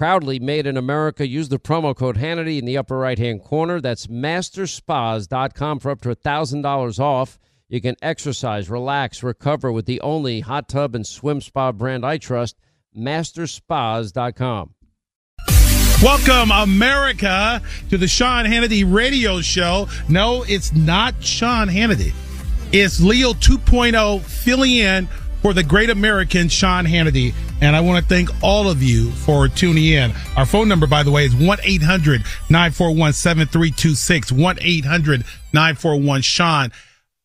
Proudly made in America. Use the promo code Hannity in the upper right hand corner. That's masterspas.com for up to $1,000 off. You can exercise, relax, recover with the only hot tub and swim spa brand I trust, masterspas.com. Welcome, America, to the Sean Hannity radio show. No, it's not Sean Hannity. It's Leo 2.0 filling in for the great American Sean Hannity. And I want to thank all of you for tuning in. Our phone number, by the way, is 1-800-941-7326. 1-800-941-SEAN.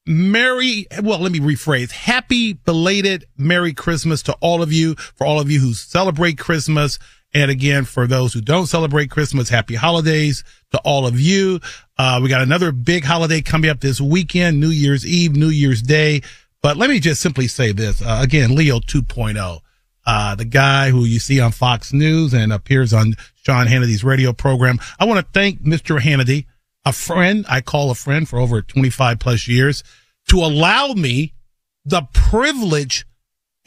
Merry, well, let me rephrase. Happy belated Merry Christmas to all of you, for all of you who celebrate Christmas. And again, for those who don't celebrate Christmas, happy holidays to all of you. Uh, we got another big holiday coming up this weekend, New Year's Eve, New Year's Day. But let me just simply say this. Uh, again, Leo 2.0, uh, the guy who you see on Fox News and appears on Sean Hannity's radio program. I want to thank Mr. Hannity, a friend I call a friend for over 25 plus years to allow me the privilege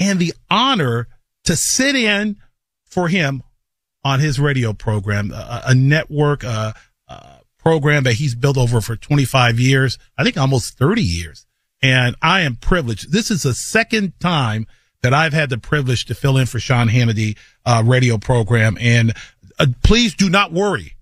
and the honor to sit in for him on his radio program, a, a network, a, a program that he's built over for 25 years. I think almost 30 years and I am privileged. This is the second time that I've had the privilege to fill in for Sean Hannity uh, radio program. And uh, please do not worry.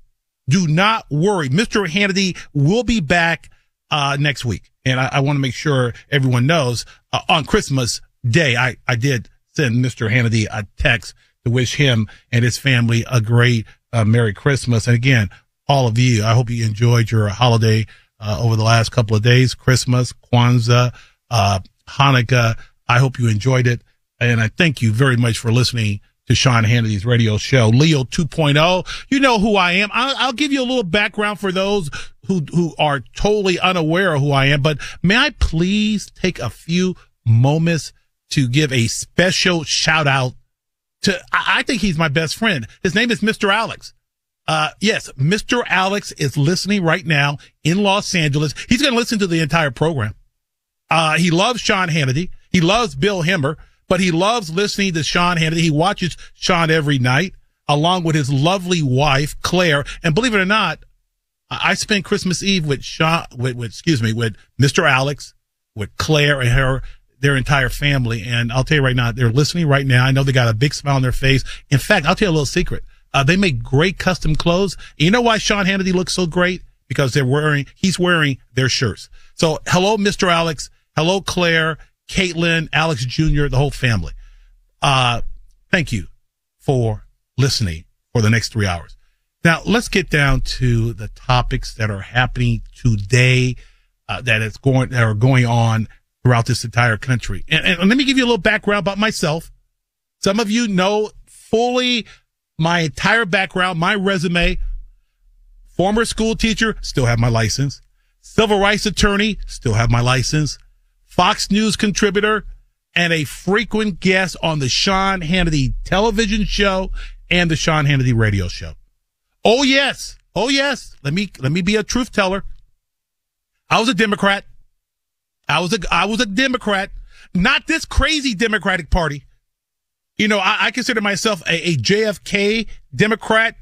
Do not worry. Mr. Hannity will be back uh, next week. And I, I want to make sure everyone knows uh, on Christmas Day, I, I did send Mr. Hannity a text to wish him and his family a great uh, Merry Christmas. And again, all of you, I hope you enjoyed your holiday uh, over the last couple of days, Christmas, Kwanzaa, uh, Hanukkah. I hope you enjoyed it. And I thank you very much for listening to Sean Hannity's radio show, Leo 2.0. You know who I am. I'll, I'll, give you a little background for those who, who are totally unaware of who I am, but may I please take a few moments to give a special shout out to, I, I think he's my best friend. His name is Mr. Alex. Uh, yes, Mr. Alex is listening right now in Los Angeles. He's going to listen to the entire program. Uh, he loves Sean Hannity. He loves Bill Hemmer, but he loves listening to Sean Hannity. He watches Sean every night along with his lovely wife, Claire. And believe it or not, I spent Christmas Eve with Sean, with, with, excuse me, with Mr. Alex, with Claire and her, their entire family. And I'll tell you right now, they're listening right now. I know they got a big smile on their face. In fact, I'll tell you a little secret. Uh, they make great custom clothes. You know why Sean Hannity looks so great? Because they're wearing, he's wearing their shirts. So hello, Mr. Alex. Hello, Claire, Caitlin, Alex Jr., the whole family. Uh, thank you for listening for the next three hours. Now let's get down to the topics that are happening today, uh, that is going, that are going on throughout this entire country. And, and let me give you a little background about myself. Some of you know fully my entire background, my resume, former school teacher, still have my license, civil rights attorney, still have my license, Fox News contributor, and a frequent guest on the Sean Hannity television show and the Sean Hannity radio show. Oh yes. Oh yes. Let me let me be a truth teller. I was a Democrat. I was a I was a Democrat. Not this crazy Democratic Party. You know, I, I consider myself a, a JFK Democrat.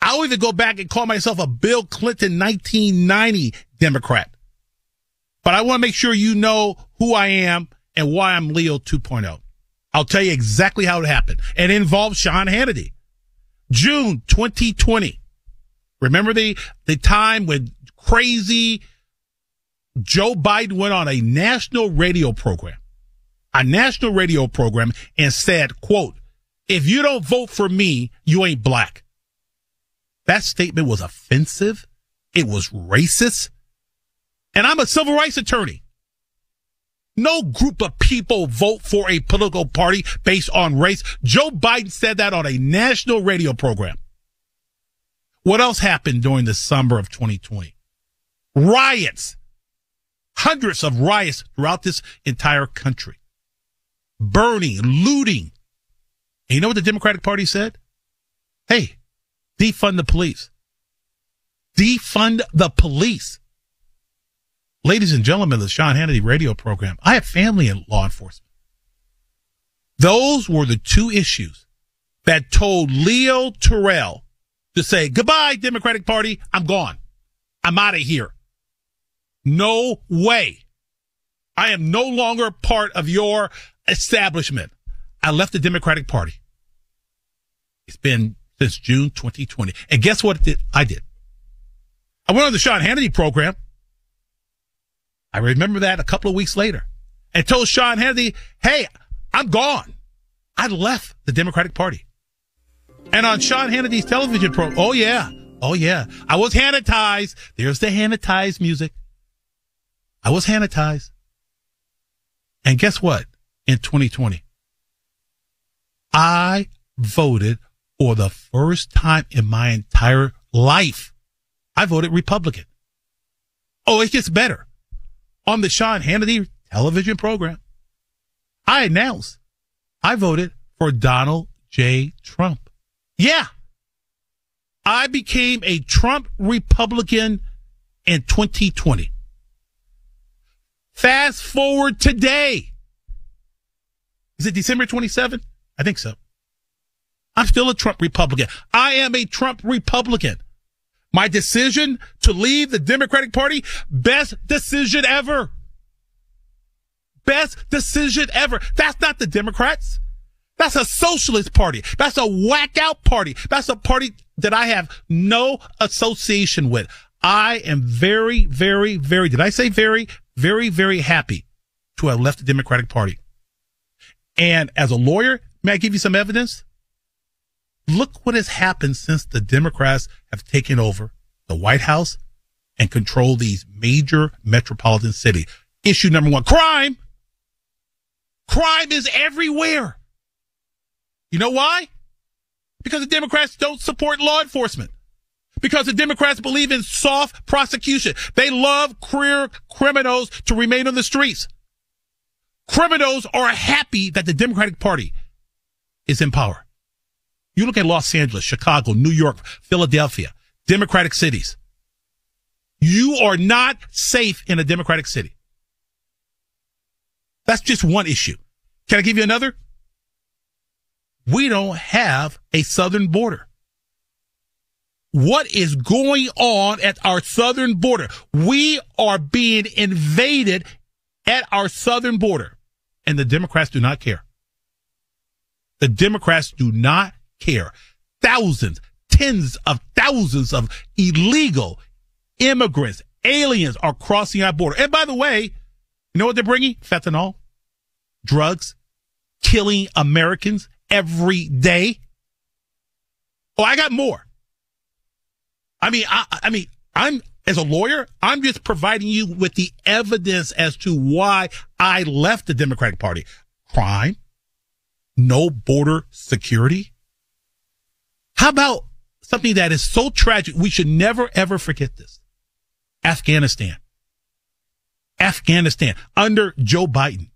I'll even go back and call myself a Bill Clinton 1990 Democrat. But I want to make sure you know who I am and why I'm Leo 2.0. I'll tell you exactly how it happened. It involves Sean Hannity. June 2020. Remember the, the time when crazy Joe Biden went on a national radio program, a national radio program and said, quote, if you don't vote for me, you ain't black. That statement was offensive. It was racist. And I'm a civil rights attorney. No group of people vote for a political party based on race. Joe Biden said that on a national radio program. What else happened during the summer of 2020? Riots. Hundreds of riots throughout this entire country. Burning, looting. And you know what the Democratic Party said? Hey, defund the police. Defund the police. Ladies and gentlemen, of the Sean Hannity radio program, I have family in law enforcement. Those were the two issues that told Leo Terrell to say, goodbye, Democratic Party. I'm gone. I'm out of here. No way. I am no longer part of your establishment. I left the Democratic Party. It's been since June 2020. And guess what I did? I went on the Sean Hannity program I remember that a couple of weeks later and told Sean Hannity, Hey, I'm gone. I left the Democratic Party. And on Sean Hannity's television program, oh yeah, oh yeah, I was Hannitized. There's the Hannitized music. I was Hannitized. And guess what? In 2020, I voted for the first time in my entire life. I voted Republican. Oh, it gets better on the Sean Hannity television program, I announced I voted for Donald J. Trump. Yeah. I became a Trump Republican in 2020. Fast forward today. Is it December 27th? I think so. I'm still a Trump Republican. I am a Trump Republican. My decision to leave the Democratic Party, best decision ever. Best decision ever. That's not the Democrats. That's a socialist party. That's a whack out party. That's a party that I have no association with. I am very, very, very, did I say very, very, very happy to have left the Democratic Party. And as a lawyer, may I give you some evidence? Look what has happened since the Democrats have taken over the White House and control these major metropolitan cities. Issue number one, crime. Crime is everywhere. You know why? Because the Democrats don't support law enforcement. Because the Democrats believe in soft prosecution. They love career criminals to remain on the streets. Criminals are happy that the Democratic Party is in power. You look at Los Angeles, Chicago, New York, Philadelphia, Democratic cities. You are not safe in a Democratic city. That's just one issue. Can I give you another? We don't have a southern border. What is going on at our southern border? We are being invaded at our southern border and the Democrats do not care. The Democrats do not care. Thousands, tens of thousands of illegal immigrants, aliens are crossing our border. And by the way, you know what they're bringing? Fentanyl, drugs, killing Americans every day. Oh, I got more. I mean, I, I mean, I'm, as a lawyer, I'm just providing you with the evidence as to why I left the Democratic Party. Crime, no border security, how about something that is so tragic? We should never ever forget this. Afghanistan. Afghanistan under Joe Biden.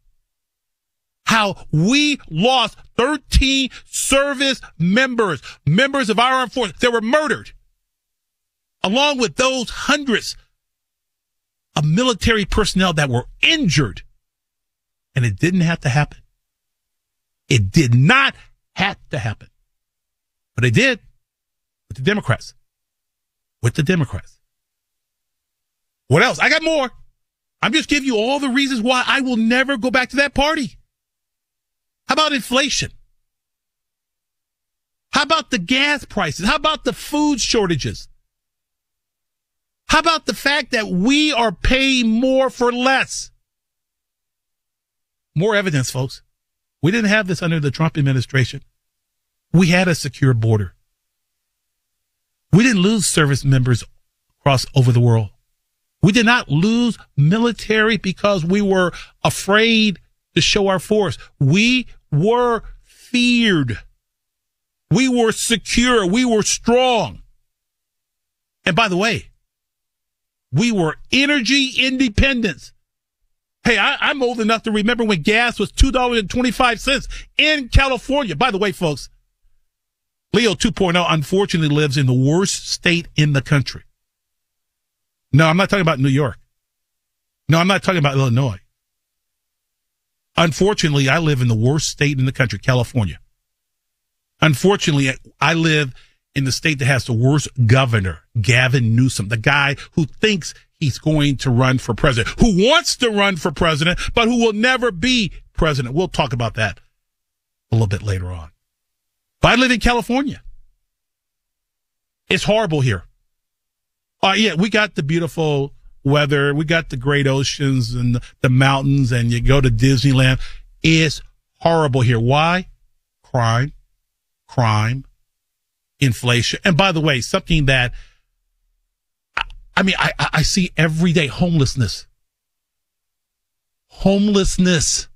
how we lost 13 service members, members of our armed forces that were murdered, along with those hundreds of military personnel that were injured. And it didn't have to happen. It did not have to happen. But it did with the Democrats. With the Democrats. What else? I got more. I'm just giving you all the reasons why I will never go back to that party. How about inflation? How about the gas prices? How about the food shortages? How about the fact that we are paying more for less? More evidence, folks. We didn't have this under the Trump administration. We had a secure border. We didn't lose service members across over the world. We did not lose military because we were afraid to show our force. We were feared. We were secure. We were strong. And by the way, we were energy independence. Hey, I, am old enough to remember when gas was $2.25 in California. By the way, folks, Leo 2.0 unfortunately lives in the worst state in the country. No, I'm not talking about New York. No, I'm not talking about Illinois. Unfortunately, I live in the worst state in the country, California. Unfortunately, I live in the state that has the worst governor, Gavin Newsom, the guy who thinks he's going to run for president, who wants to run for president, but who will never be president. We'll talk about that a little bit later on. But I live in California. It's horrible here. Uh, yeah, we got the beautiful weather. We got the great oceans and the mountains and you go to Disneyland. It's horrible here. Why? Crime, crime, inflation. And by the way, something that I, mean, I, I see every day homelessness. Homelessness.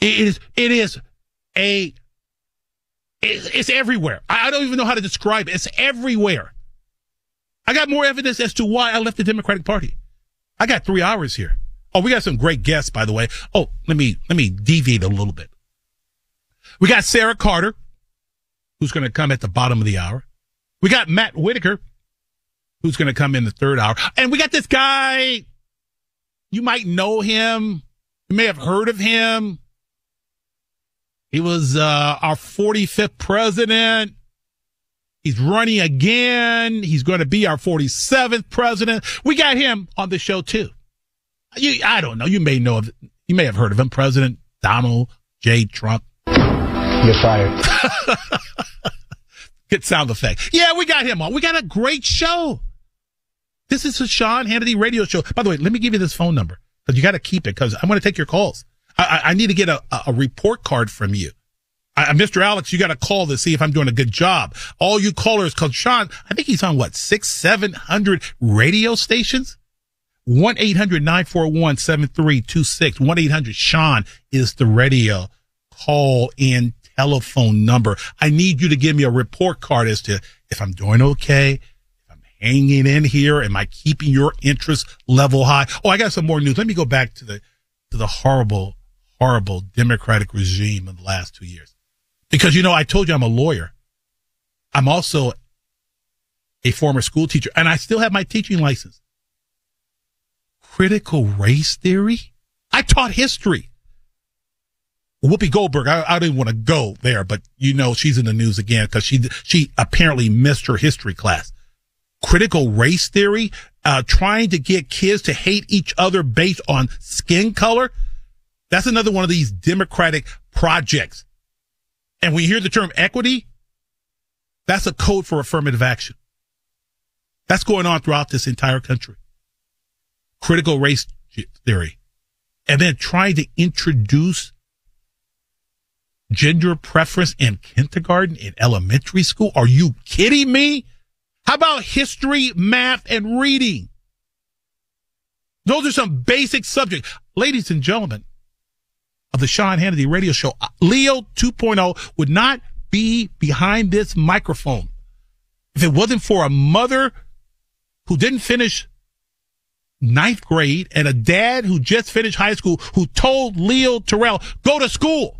It is, it is a, it's everywhere. I don't even know how to describe it. It's everywhere. I got more evidence as to why I left the Democratic Party. I got three hours here. Oh, we got some great guests, by the way. Oh, let me, let me deviate a little bit. We got Sara Carter, who's going to come at the bottom of the hour. We got Matt Whitaker, who's going to come in the third hour. And we got this guy. You might know him. You may have heard of him. He was, uh, our 45th president. He's running again. He's going to be our 47th president. We got him on the show too. You, I don't know. You may know of, you may have heard of him, President Donald J. Trump. You're fired. Good sound effect. Yeah, we got him on. We got a great show. This is the Sean Hannity radio show. By the way, let me give you this phone number because you got to keep it because I'm going to take your calls. I, I, need to get a, a report card from you. I, Mr. Alex, you got to call to see if I'm doing a good job. All you callers, cause Sean, I think he's on what, six, seven hundred radio stations? 1-800-941-7326. 1-800-SEAN is the radio call in telephone number. I need you to give me a report card as to if I'm doing okay, if I'm hanging in here, am I keeping your interest level high? Oh, I got some more news. Let me go back to the, to the horrible, horrible Democratic regime in the last two years. Because, you know, I told you I'm a lawyer. I'm also a former school teacher and I still have my teaching license. Critical race theory? I taught history. Whoopi Goldberg, I, I didn't want to go there, but you know, she's in the news again because she, she apparently missed her history class. Critical race theory, uh, trying to get kids to hate each other based on skin color. That's another one of these democratic projects and when you hear the term equity, that's a code for affirmative action. That's going on throughout this entire country. Critical race theory. And then trying to introduce gender preference in kindergarten, in elementary school. Are you kidding me? How about history, math, and reading? Those are some basic subjects. Ladies and gentlemen, of the Sean Hannity radio show, uh, Leo 2.0 would not be behind this microphone if it wasn't for a mother who didn't finish ninth grade and a dad who just finished high school who told Leo Terrell, go to school.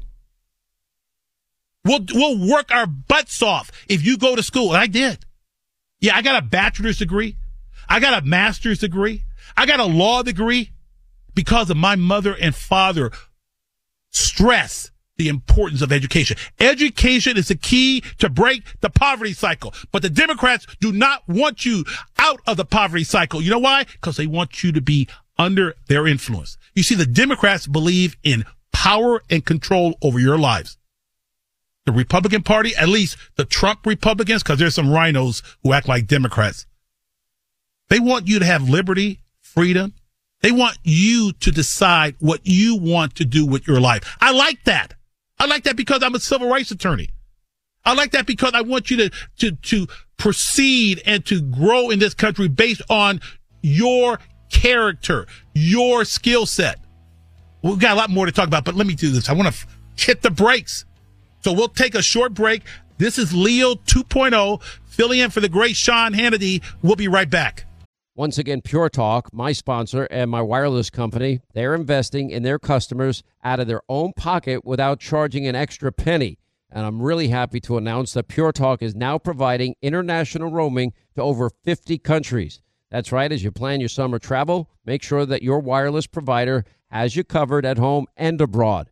We'll, we'll work our butts off if you go to school. And I did. Yeah, I got a bachelor's degree. I got a master's degree. I got a law degree because of my mother and father stress the importance of education. Education is the key to break the poverty cycle. But the Democrats do not want you out of the poverty cycle. You know why? Because they want you to be under their influence. You see, the Democrats believe in power and control over your lives. The Republican Party, at least the Trump Republicans, because there's some RINOs who act like Democrats. They want you to have liberty, freedom. They want you to decide what you want to do with your life. I like that. I like that because I'm a civil rights attorney. I like that because I want you to, to, to proceed and to grow in this country based on your character, your skill set. We've got a lot more to talk about, but let me do this. I want to hit the brakes. So we'll take a short break. This is Leo 2.0, filling in for the great Sean Hannity. We'll be right back. Once again, Pure Talk, my sponsor and my wireless company, they're investing in their customers out of their own pocket without charging an extra penny. And I'm really happy to announce that Pure Talk is now providing international roaming to over 50 countries. That's right, as you plan your summer travel, make sure that your wireless provider has you covered at home and abroad.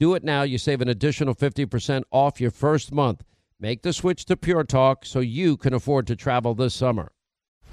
Do it now. You save an additional 50% off your first month. Make the switch to Pure Talk so you can afford to travel this summer.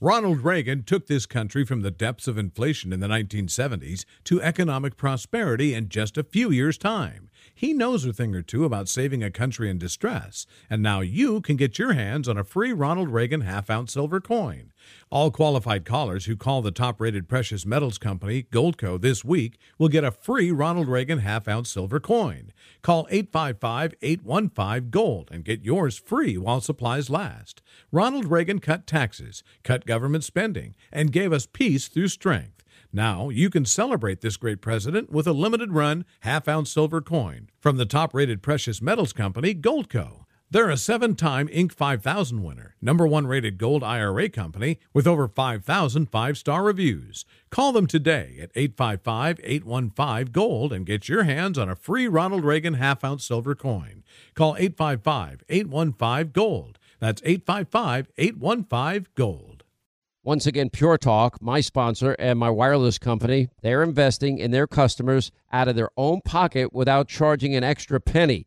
Ronald Reagan took this country from the depths of inflation in the 1970s to economic prosperity in just a few years' time. He knows a thing or two about saving a country in distress, and now you can get your hands on a free Ronald Reagan half ounce silver coin. All qualified callers who call the top rated precious metals company, Goldco, this week will get a free Ronald Reagan half ounce silver coin. Call 855 815 Gold and get yours free while supplies last. Ronald Reagan cut taxes, cut government spending, and gave us peace through strength. Now you can celebrate this great president with a limited run half ounce silver coin from the top rated precious metals company, Goldco. They're a seven time Inc. 5000 winner, number one rated gold IRA company with over 5,000 five star reviews. Call them today at 855 815 Gold and get your hands on a free Ronald Reagan half ounce silver coin. Call 855 815 Gold. That's 855 815 Gold. Once again, Pure Talk, my sponsor and my wireless company, they're investing in their customers out of their own pocket without charging an extra penny.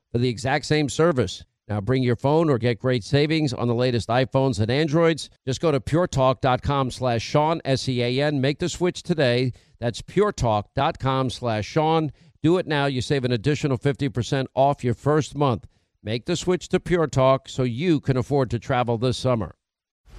for the exact same service. Now bring your phone or get great savings on the latest iPhones and Androids. Just go to puretalk.com slash Sean, S-E-A-N. Make the switch today. That's puretalk.com slash Sean. Do it now. You save an additional 50% off your first month. Make the switch to Pure Talk so you can afford to travel this summer.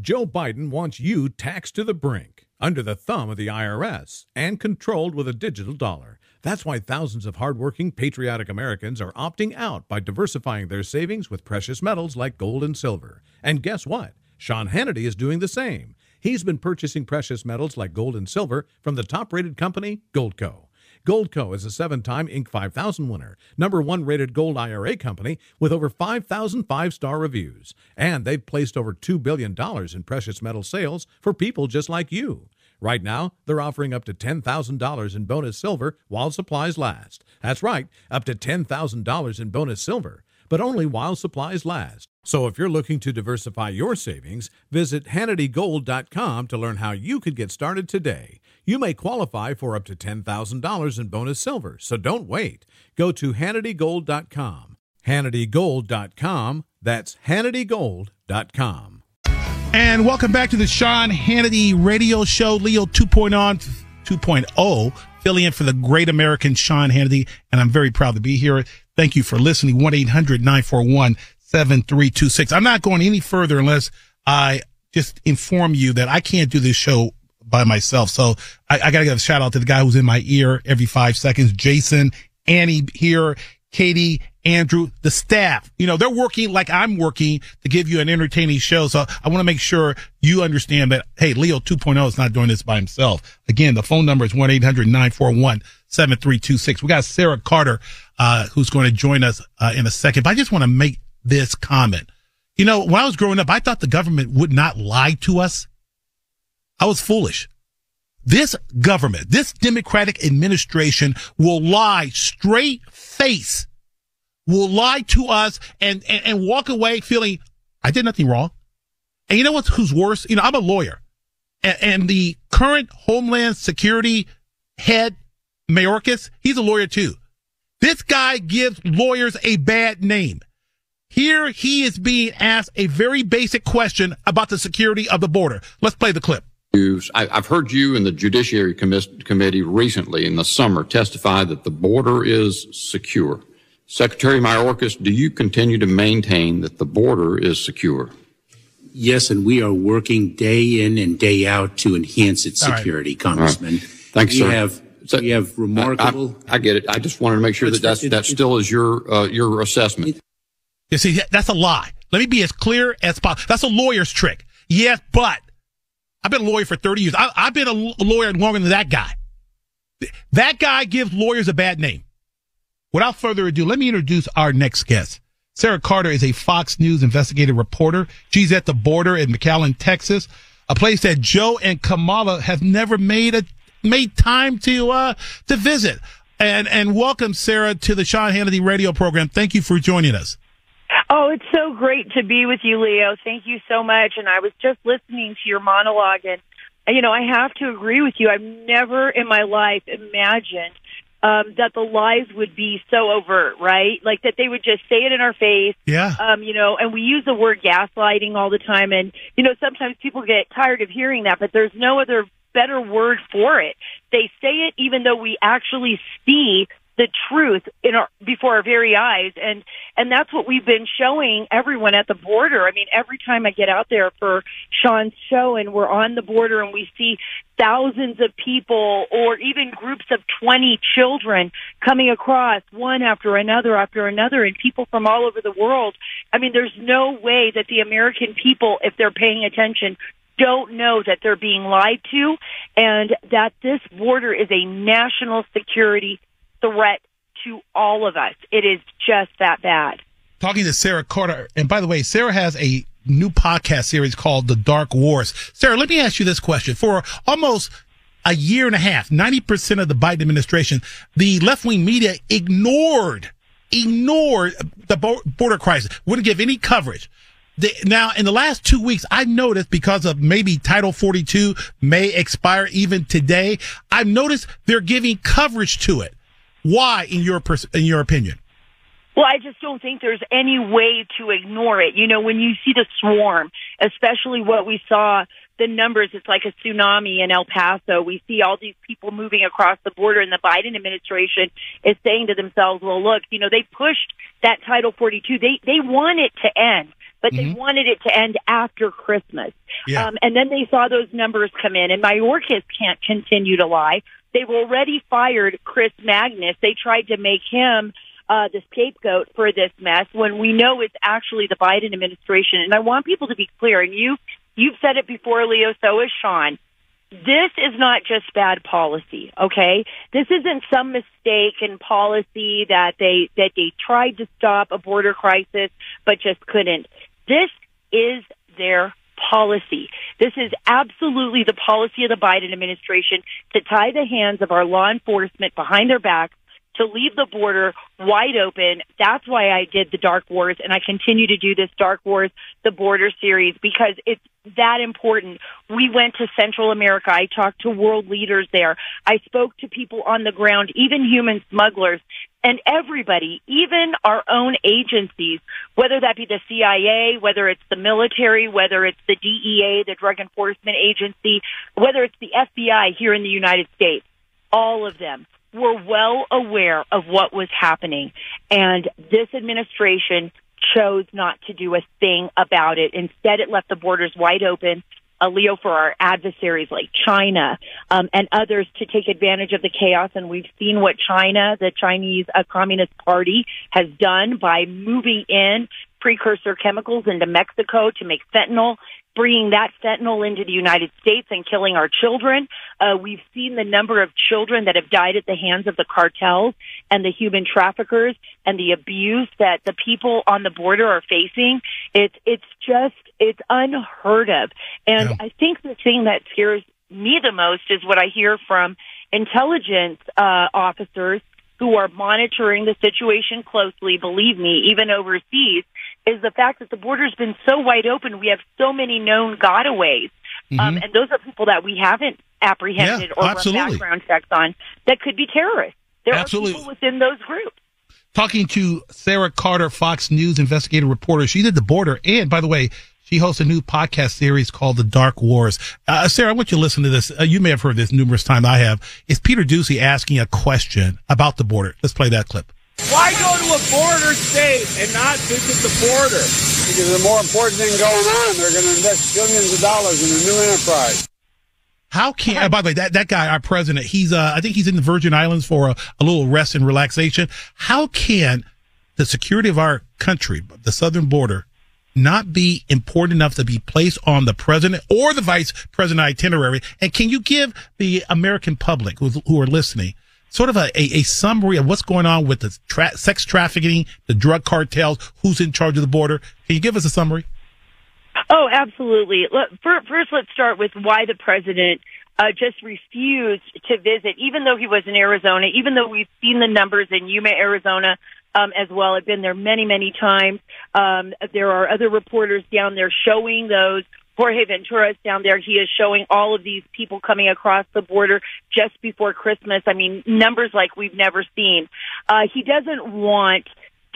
Joe Biden wants you taxed to the brink, under the thumb of the IRS, and controlled with a digital dollar. That's why thousands of hardworking, patriotic Americans are opting out by diversifying their savings with precious metals like gold and silver. And guess what? Sean Hannity is doing the same. He's been purchasing precious metals like gold and silver from the top rated company, Goldco. Goldco is a seven time Inc. 5000 winner, number one rated gold IRA company with over 5,000 five star reviews. And they've placed over $2 billion in precious metal sales for people just like you. Right now, they're offering up to $10,000 in bonus silver while supplies last. That's right, up to $10,000 in bonus silver, but only while supplies last. So if you're looking to diversify your savings, visit HannityGold.com to learn how you could get started today. You may qualify for up to $10,000 in bonus silver, so don't wait. Go to HannityGold.com. HannityGold.com. That's HannityGold.com. And welcome back to the Sean Hannity Radio Show. Leo 2.0, 2.0, filling in for the great American Sean Hannity. And I'm very proud to be here. Thank you for listening. 1 800 941 7326. I'm not going any further unless I just inform you that I can't do this show by myself. So I, I got to give a shout out to the guy who's in my ear every five seconds. Jason, Annie here, Katie, Andrew, the staff, you know, they're working like I'm working to give you an entertaining show. So I want to make sure you understand that, hey, Leo 2.0 is not doing this by himself. Again, the phone number is 1-800-941-7326. We got Sara Carter, uh, who's going to join us, uh, in a second, but I just want to make this comment. You know, when I was growing up, I thought the government would not lie to us. I was foolish. This government, this Democratic administration will lie straight face, will lie to us and, and, and walk away feeling I did nothing wrong. And you know what's who's worse? You know, I'm a lawyer and, and the current Homeland Security head, Mayorkas, he's a lawyer too. This guy gives lawyers a bad name. Here he is being asked a very basic question about the security of the border. Let's play the clip. I, have heard you and the Judiciary Committee recently in the summer testify that the border is secure. Secretary Mayorkas, do you continue to maintain that the border is secure? Yes, and we are working day in and day out to enhance its security, right. Congressman. Right. Thanks, we sir. Have, so, we have remarkable. I, I, I, get it. I just wanted to make sure that that's, that still is your uh, your assessment. You see, that's a lie. Let me be as clear as possible. That's a lawyer's trick. Yes, but I've been a lawyer for 30 years. I, have been a lawyer longer than that guy. That guy gives lawyers a bad name. Without further ado, let me introduce our next guest. Sara Carter is a Fox News investigative reporter. She's at the border in McAllen, Texas, a place that Joe and Kamala have never made a made time to uh to visit. And and welcome Sara to the Sean Hannity radio program. Thank you for joining us. Oh, it's so great to be with you, Leo. Thank you so much. And I was just listening to your monologue, and you know, I have to agree with you. I've never in my life imagined um, that the lies would be so overt, right? Like that they would just say it in our face. Yeah. Um, you know, and we use the word gaslighting all the time, and you know, sometimes people get tired of hearing that, but there's no other better word for it. They say it even though we actually see the truth in our before our very eyes. And and that's what we've been showing everyone at the border. I mean every time i get out there for sean's show and we're on the border and we see thousands of people or even groups of 20 children coming across one after another after another and people from all over the world i mean there's no way that the american people if they're paying attention don't know that they're being lied to and that this border is a national security threat to all of us. It is just that bad. Talking to Sara Carter, and by the way, Sara has a new podcast series called The Dark Wars. Sara, let me ask you this question. For almost a year and a half, 90% of the Biden administration, the left wing media ignored, ignored the border crisis, wouldn't give any coverage now, in the last two weeks, I've noticed because of maybe Title 42 may expire even today. I've noticed they're giving coverage to it. Why, in your in your opinion? Well, I just don't think there's any way to ignore it. You know, when you see the swarm, especially what we saw, the numbers, it's like a tsunami in El Paso. We see all these people moving across the border, and the Biden administration is saying to themselves, well, look, you know, they pushed that Title 42. They, they want it to end but mm-hmm. they wanted it to end after Christmas. Yeah. Um, and then they saw those numbers come in, and Mayorkas can't continue to lie. They've already fired Chris Magnus. They tried to make him uh, the scapegoat for this mess when we know it's actually the Biden administration. And I want people to be clear, and you you've said it before, Leo. So is Sean. This is not just bad policy, okay? This isn't some mistake in policy that they that they tried to stop a border crisis but just couldn't. This is their policy. This is absolutely the policy of the Biden administration to tie the hands of our law enforcement behind their backs to leave the border wide open. That's why I did the Dark Wars and I continue to do this Dark Wars, the border series, because it's that important. We went to Central America. I talked to world leaders there. I spoke to people on the ground, even human smugglers and everybody, even our own agencies, whether that be the CIA, whether it's the military, whether it's the DEA, the Drug Enforcement Agency, whether it's the FBI here in the United States, all of them were well aware of what was happening. And this administration chose not to do a thing about it. Instead, it left the borders wide open. A Leo for our adversaries like China um, and others to take advantage of the chaos. And we've seen what China, the Chinese uh, Communist Party, has done by moving in precursor chemicals into Mexico to make fentanyl bringing that fentanyl into the United States and killing our children. Uh, we've seen the number of children that have died at the hands of the cartels and the human traffickers and the abuse that the people on the border are facing. It's it's just it's unheard of. And yeah. I think the thing that scares me the most is what I hear from intelligence uh, officers who are monitoring the situation closely, believe me, even overseas, is the fact that the border's been so wide open. We have so many known gotaways. Um, mm-hmm. Um, and those are people that we haven't apprehended yeah, or background checks on that could be terrorists. There absolutely. are people within those groups. Talking to Sara Carter, Fox News investigative reporter. She did the border. And by the way, she hosts a new podcast series called The Dark Wars. Uh, Sara, I want you to listen to this. Uh, you may have heard this numerous times. I have. It's Peter Doocy asking a question about the border. Let's play that clip. Why go to a border state and not visit the border? Because there's a more important thing going on. They're going to invest billions of dollars in a new enterprise. How can? Uh, by the way, that that guy, our president, he's uh, I think he's in the Virgin Islands for a, a little rest and relaxation. How can the security of our country, the southern border, not be important enough to be placed on the president or the vice president itinerary? And can you give the American public who, who are listening sort of a, a, a, summary of what's going on with the tra- sex trafficking, the drug cartels, who's in charge of the border? Can you give us a summary? Oh, absolutely. First, let's start with why the president uh, just refused to visit, even though he was in Arizona, even though we've seen the numbers in Yuma, Arizona, um, as well. I've been there many, many times. Um, there are other reporters down there showing those. Jorge Ventura is down there. He is showing all of these people coming across the border just before Christmas. I mean, numbers like we've never seen. Uh, he doesn't want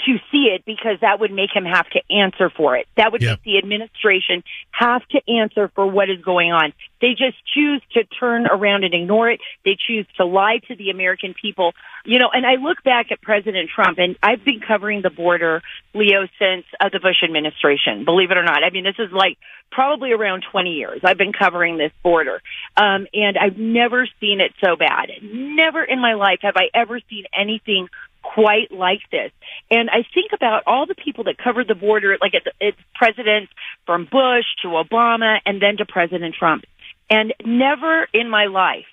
to see it because that would make him have to answer for it. That would Yep. make the administration have to answer for what is going on. They just choose to turn around and ignore it. They choose to lie to the American people. You know, and I look back at President Trump and I've been covering the border, Leo, since uh, the Bush administration, believe it or not. I mean, this is like probably around 20 years. I've been covering this border. Um, and I've never seen it so bad. Never in my life have I ever seen anything quite like this. And I think about all the people that covered the border, like it's, it's presidents from Bush to Obama and then to President Trump. And never in my life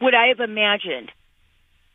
would I have imagined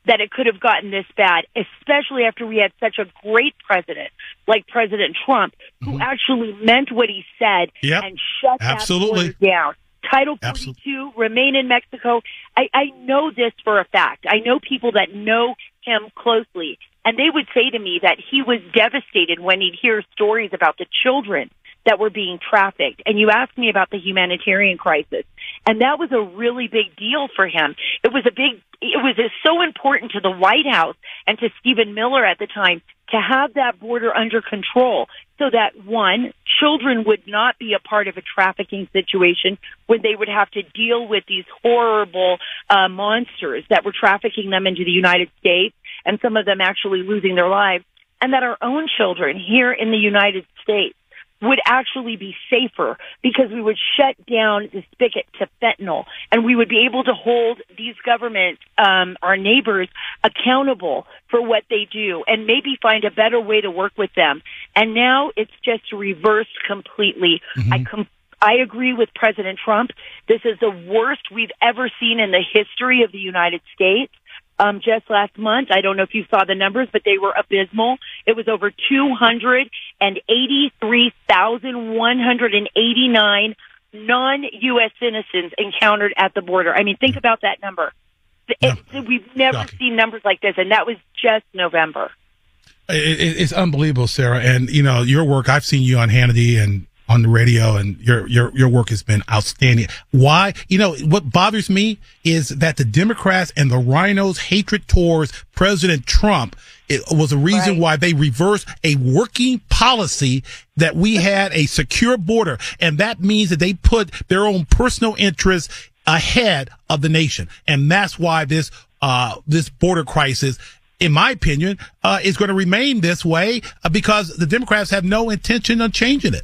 that it could have gotten this bad, especially after we had such a great president like President Trump, who mm-hmm. actually meant what he said Yep. and shut Absolutely. that border down. Title 42, Absolutely. remain in Mexico. I, I know this for a fact. I know people that know him closely, and they would say to me that he was devastated when he'd hear stories about the children that were being trafficked. And you asked me about the humanitarian crisis, and that was a really big deal for him. It was a big, it was so important to the White House and to Stephen Miller at the time to have that border under control so that one, children would not be a part of a trafficking situation when they would have to deal with these horrible uh, monsters that were trafficking them into the United States and some of them actually losing their lives and that our own children here in the United States would actually be safer because we would shut down the spigot to fentanyl and we would be able to hold these governments, um, our neighbors, accountable for what they do and maybe find a better way to work with them. And now it's just reversed completely. I com- I agree with President Trump. This is the worst we've ever seen in the history of the United States. Um, just last month, I don't know if you saw the numbers, but they were abysmal. It was over 283,189 non-U.S. citizens encountered at the border. I mean, think about that number. It- we've never Shocking. seen numbers like this, and that was just November. It, it, it's unbelievable, Sara. And you know your work. I've seen you on Hannity and on the radio, and your your your work has been outstanding. Why? You know what bothers me is that the Democrats and the RINOs' hatred towards President Trump it was a reason Right. why they reversed a working policy that we had a secure border, and that means that they put their own personal interests ahead of the nation, and that's why this uh this border crisis in my opinion, uh, is going to remain this way uh, because the Democrats have no intention of changing it.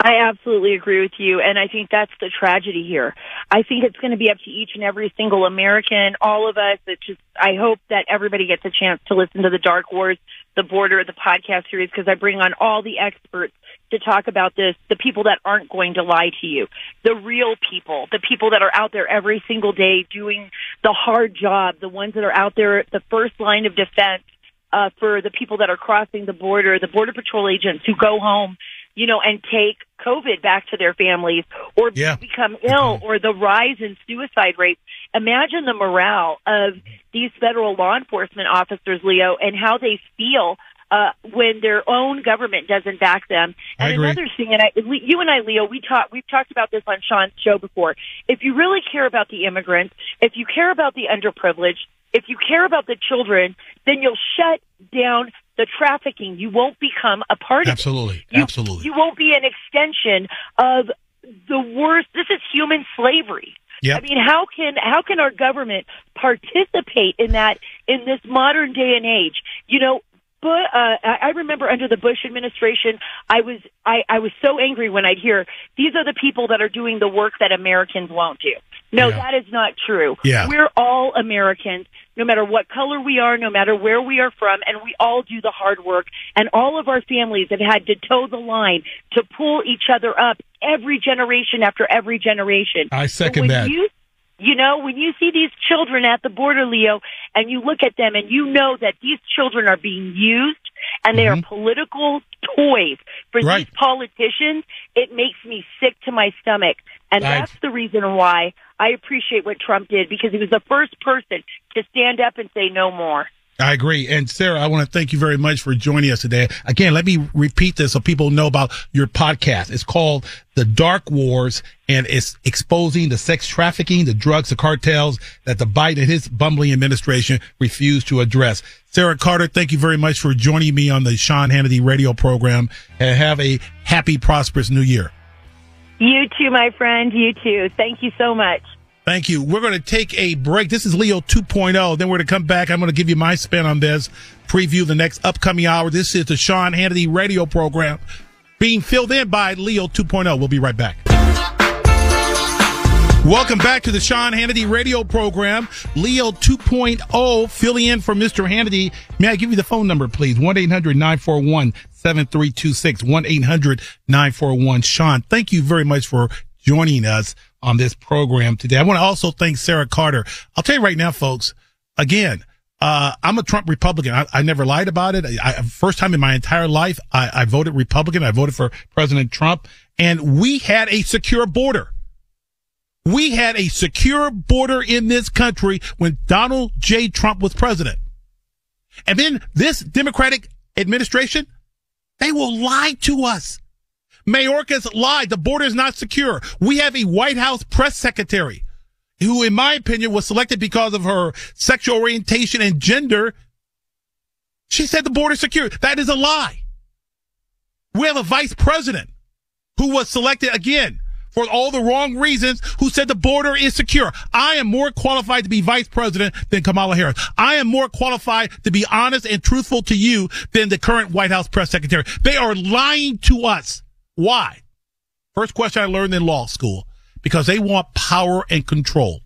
I absolutely agree with you, and I think that's the tragedy here. I think it's going to be up to each and every single American, all of us. It's just, I hope that everybody gets a chance to listen to the Dark Wars, the Border, the podcast series, because I bring on all the experts to talk about this, the people that aren't going to lie to you, the real people, the people that are out there every single day doing the hard job, the ones that are out there the first line of defense uh, for the people that are crossing the border, the border patrol agents who go home, you know, and take COVID back to their families or Yeah. become ill or the rise in suicide rates. Imagine the morale of these federal law enforcement officers, Leo, and how they feel uh, when their own government doesn't back them. And another thing, and I, you and I, Leo, we talk, we've talked about this on Sean's show before. If you really care about the immigrants, if you care about the underprivileged, if you care about the children, then you'll shut down the trafficking. You won't become a part of it. Absolutely. You, Absolutely. You won't be an extension of the worst. This is human slavery. Yep. I mean, how can how can our government participate in that in this modern day and age? You know, but uh, I I remember under the Bush administration, I was I, I was so angry when I'd hear these are the people that are doing the work that Americans won't do. No, Yeah. that is not true. Yeah. We're all Americans, no matter what color we are, no matter where we are from, and we all do the hard work. And all of our families have had to toe the line to pull each other up every generation after every generation. I second that. You, you know, when you see these children at the border, Leo, and you look at them and you know that these children are being used and they are political toys for Mm-hmm. Right. these politicians, it makes me sick to my stomach. And I- that's the reason why I appreciate what Trump did because he was the first person to stand up and say no more. I agree. And Sara, I want to thank you very much for joining us today. Again, let me repeat this so people know about your podcast. It's called The Dark Wars and it's exposing the sex trafficking, the drugs, the cartels that the Biden and his bumbling administration refuse to address. Sara Carter, thank you very much for joining me on the Sean Hannity radio program and have a happy, prosperous new year. You too, my friend. You too. Thank you so much. Thank you. We're going to take a break. This is Leo 2.0. Then we're going to come back. I'm going to give you my spin on this, preview the next upcoming hour. This is the Sean Hannity radio program being filled in by Leo 2.0. We'll be right back. Welcome back to the Sean Hannity radio program. Leo 2.0 filling in for Mr. Hannity. May I give you the phone number, please? 1-800-941-7326. 1-800-941-SEAN. Thank you very much for joining us on this program today. I want to also thank Sara Carter. I'll tell you right now, folks, again, uh, I'm a Trump Republican. I, I never lied about it. I, first time in my entire life, I, I voted Republican. I voted for President Trump and we had a secure border. We had a secure border in this country when Donald J. Trump was president. And then this Democratic administration, they will lie to us. Mayorkas lied. The border is not secure. We have a White House press secretary who, in my opinion, was selected because of her sexual orientation and gender. She said the border is secure. That is a lie. We have a vice president who was selected again for all the wrong reasons who said the border is secure. I am more qualified to be vice president than Kamala Harris. I am more qualified to be honest and truthful to you than the current White House press secretary. They are lying to us. Why? First question I learned in law school because they want power and control.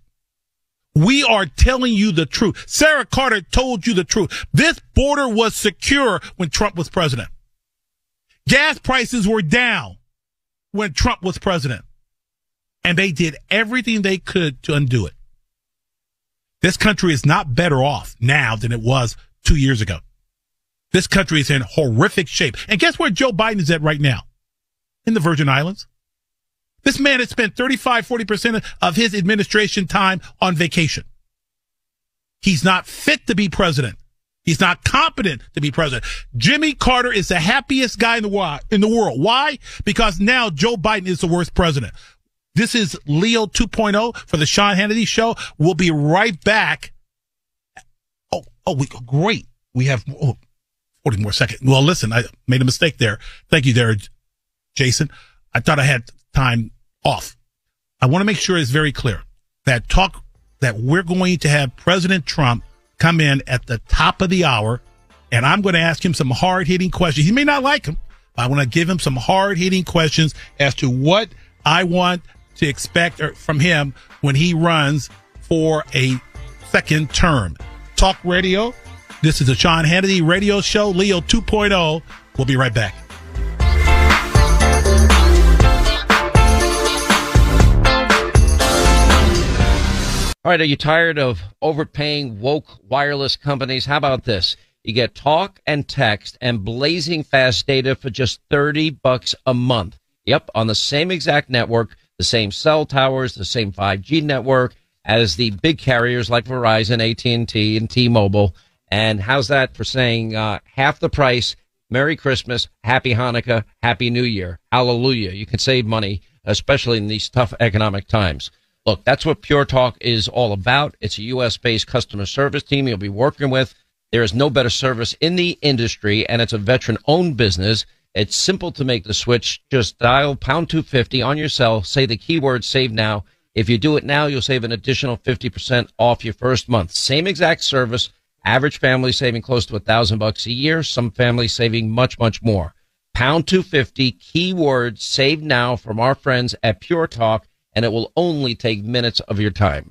We are telling you the truth. Sara Carter told you the truth. This border was secure when Trump was president. Gas prices were down when Trump was president and they did everything they could to undo it. This country is not better off now than it was two years ago. This country is in horrific shape. And guess where Joe Biden is at right now? In the Virgin Islands. This man has spent 35, 40% of his administration time on vacation. He's not fit to be president. He's not competent to be president. Jimmy Carter is the happiest guy in the. In the world. Why? Because now Joe Biden is the worst president. This is Leo 2.0 for the Sean Hannity Show. We'll be right back. Oh, oh, we, great. We have oh, 40 more seconds. Well, listen, I made a mistake there. Thank you there, Jason. I thought I had time off. I want to make sure it's very clear that talk that we're going to have President Trump come in at the top of the hour and I'm going to ask him some hard hitting questions. He may not like them, but I want to give him some hard hitting questions as to what I want to expect from him when he runs for a second term. Talk radio. This is the Sean Hannity radio show, Leo 2.0. We'll be right back. All right, are you tired of overpaying woke wireless companies? How about this? You get talk and text and blazing fast data for just 30 bucks a month. Yep, on the same exact network the same cell towers, the same 5G network as the big carriers like Verizon, AT&T, and T-Mobile. And how's that for saying uh, half the price? Merry Christmas, Happy Hanukkah, Happy New Year, Hallelujah. You can save money, especially in these tough economic times. Look, that's what Pure Talk is all about. It's a U.S. based customer service team you'll be working with. There is no better service in the industry, and it's a veteran owned business. It's simple to make the switch. Just dial pound 250 on your cell, say the keyword save now. If you do it now, you'll save an additional 50% off your first month. Same exact service. Average family saving close to a thousand bucks a year. Some families saving much, much more. Pound 250 keyword save now from our friends at Pure Talk, and it will only take minutes of your time.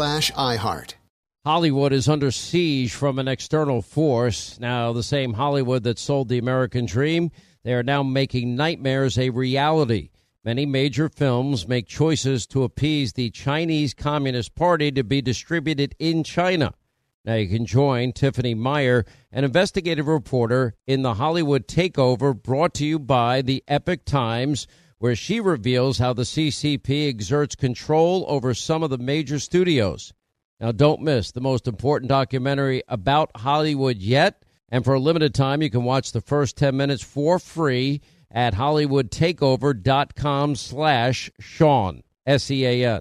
iHeart. Hollywood is under siege from an external force. Now, the same Hollywood that sold the American dream, they are now making nightmares a reality. Many major films make choices to appease the Chinese Communist Party to be distributed in China. Now, you can join Tiffany Meier, an investigative reporter in the Hollywood Takeover, brought to you by the Epoch Times where she reveals how the CCP exerts control over some of the major studios. Now, don't miss the most important documentary about Hollywood yet. And for a limited time, you can watch the first 10 minutes for free at hollywoodtakeover.com slash Sean, S-E-A-N.